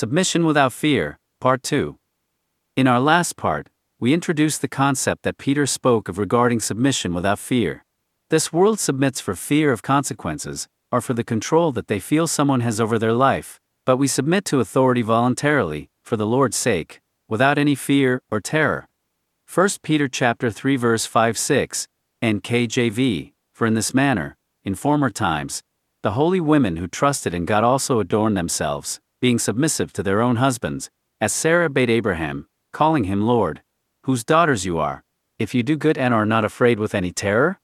Submission Without Fear, Part 2. In our last part, we introduced the concept that Peter spoke of regarding submission without fear. This world submits for fear of consequences, or for the control that they feel someone has over their life, but we submit to authority voluntarily, for the Lord's sake, without any fear or terror. 1 Peter chapter 3 verse 5 6, NKJV, for in this manner, in former times, the holy women who trusted in God also adorned themselves, being submissive to their own husbands, as Sarah bade Abraham, calling him Lord, whose daughters you are, if you do good and are not afraid with any terror?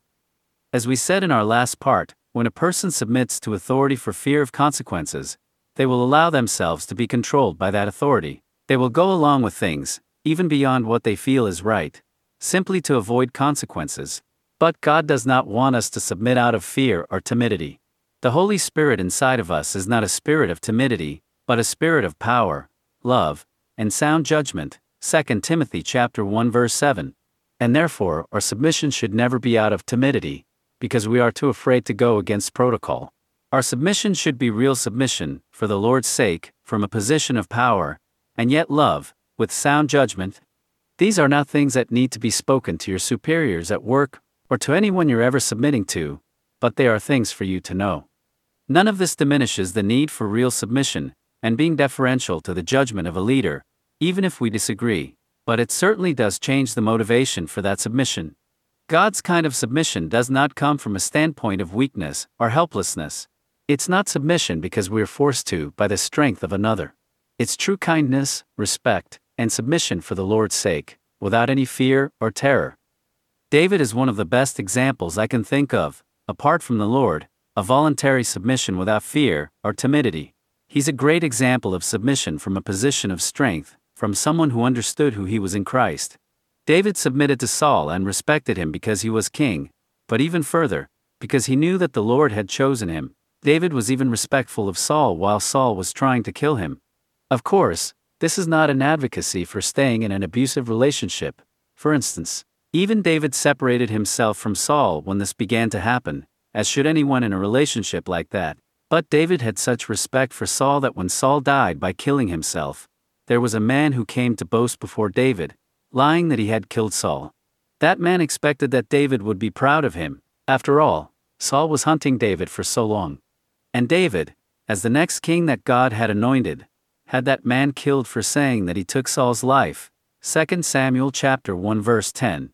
As we said in our last part, when a person submits to authority for fear of consequences, they will allow themselves to be controlled by that authority. They will go along with things, even beyond what they feel is right, simply to avoid consequences. But God does not want us to submit out of fear or timidity. The Holy Spirit inside of us is not a spirit of timidity, but a spirit of power, love, and sound judgment. 2 Timothy chapter 1 verse 7. And therefore, our submission should never be out of timidity, because we are too afraid to go against protocol. Our submission should be real submission, for the Lord's sake, from a position of power, and yet love, with sound judgment. These are not things that need to be spoken to your superiors at work, or to anyone you're ever submitting to, but they are things for you to know. None of this diminishes the need for real submission, and being deferential to the judgment of a leader, even if we disagree, but it certainly does change the motivation for that submission. God's kind of submission does not come from a standpoint of weakness or helplessness. It's not submission because we're forced to by the strength of another. It's true kindness, respect, and submission for the Lord's sake, without any fear or terror. David is one of the best examples I can think of, apart from the Lord, a voluntary submission without fear or timidity. He's a great example of submission from a position of strength, from someone who understood who he was in Christ. David submitted to Saul and respected him because he was king, but even further, because he knew that the Lord had chosen him. David was even respectful of Saul while Saul was trying to kill him. Of course, this is not an advocacy for staying in an abusive relationship. For instance, even David separated himself from Saul when this began to happen, as should anyone in a relationship like that. But David had such respect for Saul that when Saul died by killing himself, there was a man who came to boast before David, lying that he had killed Saul. That man expected that David would be proud of him. After all, Saul was hunting David for so long. And David, as the next king that God had anointed, had that man killed for saying that he took Saul's life. 2 Samuel chapter 1 verse 10.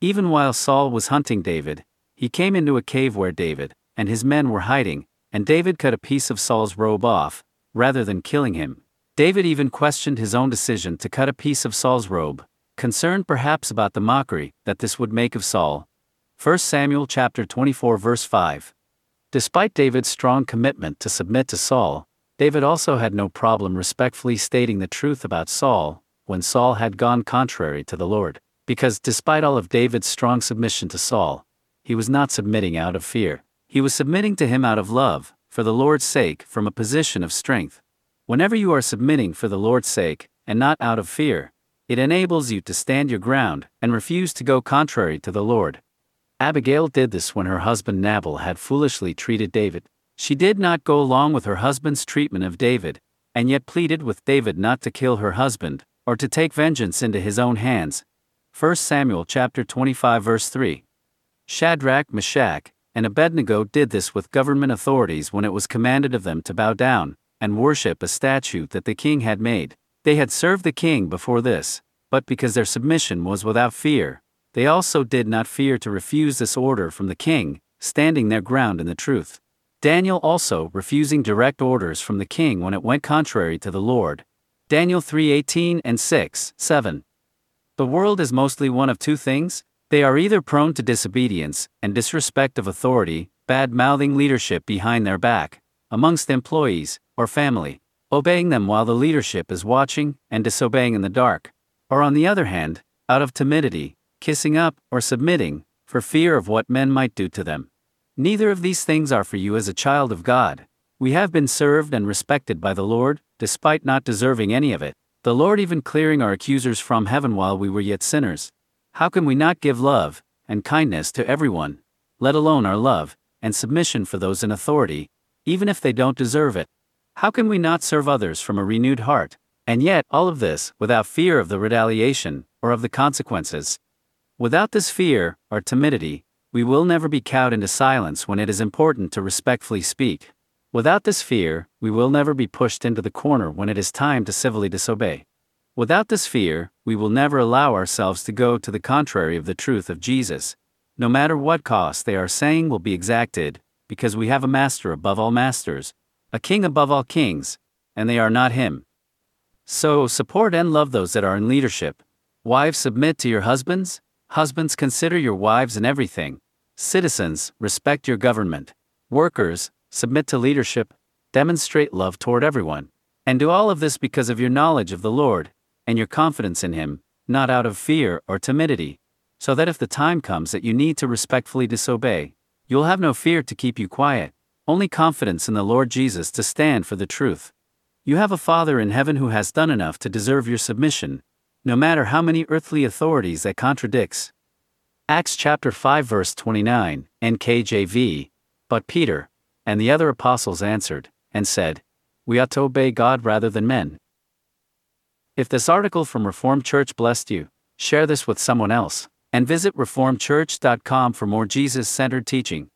Even while Saul was hunting David, he came into a cave where David and his men were hiding, and David cut a piece of Saul's robe off, rather than killing him. David even questioned his own decision to cut a piece of Saul's robe, concerned perhaps about the mockery that this would make of Saul. 1 Samuel chapter 24 verse 5. Despite David's strong commitment to submit to Saul, David also had no problem respectfully stating the truth about Saul when Saul had gone contrary to the Lord, because despite all of David's strong submission to Saul, he was not submitting out of fear. He was submitting to him out of love, for the Lord's sake, from a position of strength. Whenever you are submitting for the Lord's sake, and not out of fear, it enables you to stand your ground and refuse to go contrary to the Lord. Abigail did this when her husband Nabal had foolishly treated David. She did not go along with her husband's treatment of David, and yet pleaded with David not to kill her husband, or to take vengeance into his own hands. 1 Samuel chapter 25 verse 3. Shadrach, Meshach, and Abednego did this with government authorities when it was commanded of them to bow down and worship a statue that the king had made. They had served the king before this, but because their submission was without fear, they also did not fear to refuse this order from the king, standing their ground in the truth. Daniel also refusing direct orders from the king when it went contrary to the Lord. Daniel 3:18 and 6, 7. The world is mostly one of two things. They are either prone to disobedience and disrespect of authority, bad mouthing leadership behind their back, amongst employees or family, obeying them while the leadership is watching and disobeying in the dark, or on the other hand, out of timidity, kissing up or submitting, for fear of what men might do to them. Neither of these things are for you as a child of God. We have been served and respected by the Lord, despite not deserving any of it, the Lord even clearing our accusers from heaven while we were yet sinners. How can we not give love and kindness to everyone, let alone our love and submission for those in authority, even if they don't deserve it? How can we not serve others from a renewed heart? And yet, all of this, without fear of the retaliation, or of the consequences. Without this fear, or timidity, we will never be cowed into silence when it is important to respectfully speak. Without this fear, we will never be pushed into the corner when it is time to civilly disobey. Without this fear, we will never allow ourselves to go to the contrary of the truth of Jesus. No matter what cost they are saying will be exacted, because we have a master above all masters, a king above all kings, and they are not him. So, support and love those that are in leadership. Wives, submit to your husbands. Husbands, consider your wives in everything. Citizens, respect your government. Workers, submit to leadership, demonstrate love toward everyone. And do all of this because of your knowledge of the Lord, and your confidence in Him, not out of fear or timidity, so that if the time comes that you need to respectfully disobey, you'll have no fear to keep you quiet, only confidence in the Lord Jesus to stand for the truth. You have a Father in heaven who has done enough to deserve your submission, no matter how many earthly authorities that contradicts. Acts chapter 5 verse 29, NKJV. But Peter, and the other apostles answered, and said, We ought to obey God rather than men. If this article from Reformed Church blessed you, share this with someone else, and visit reformedchurch.com for more Jesus centered teaching.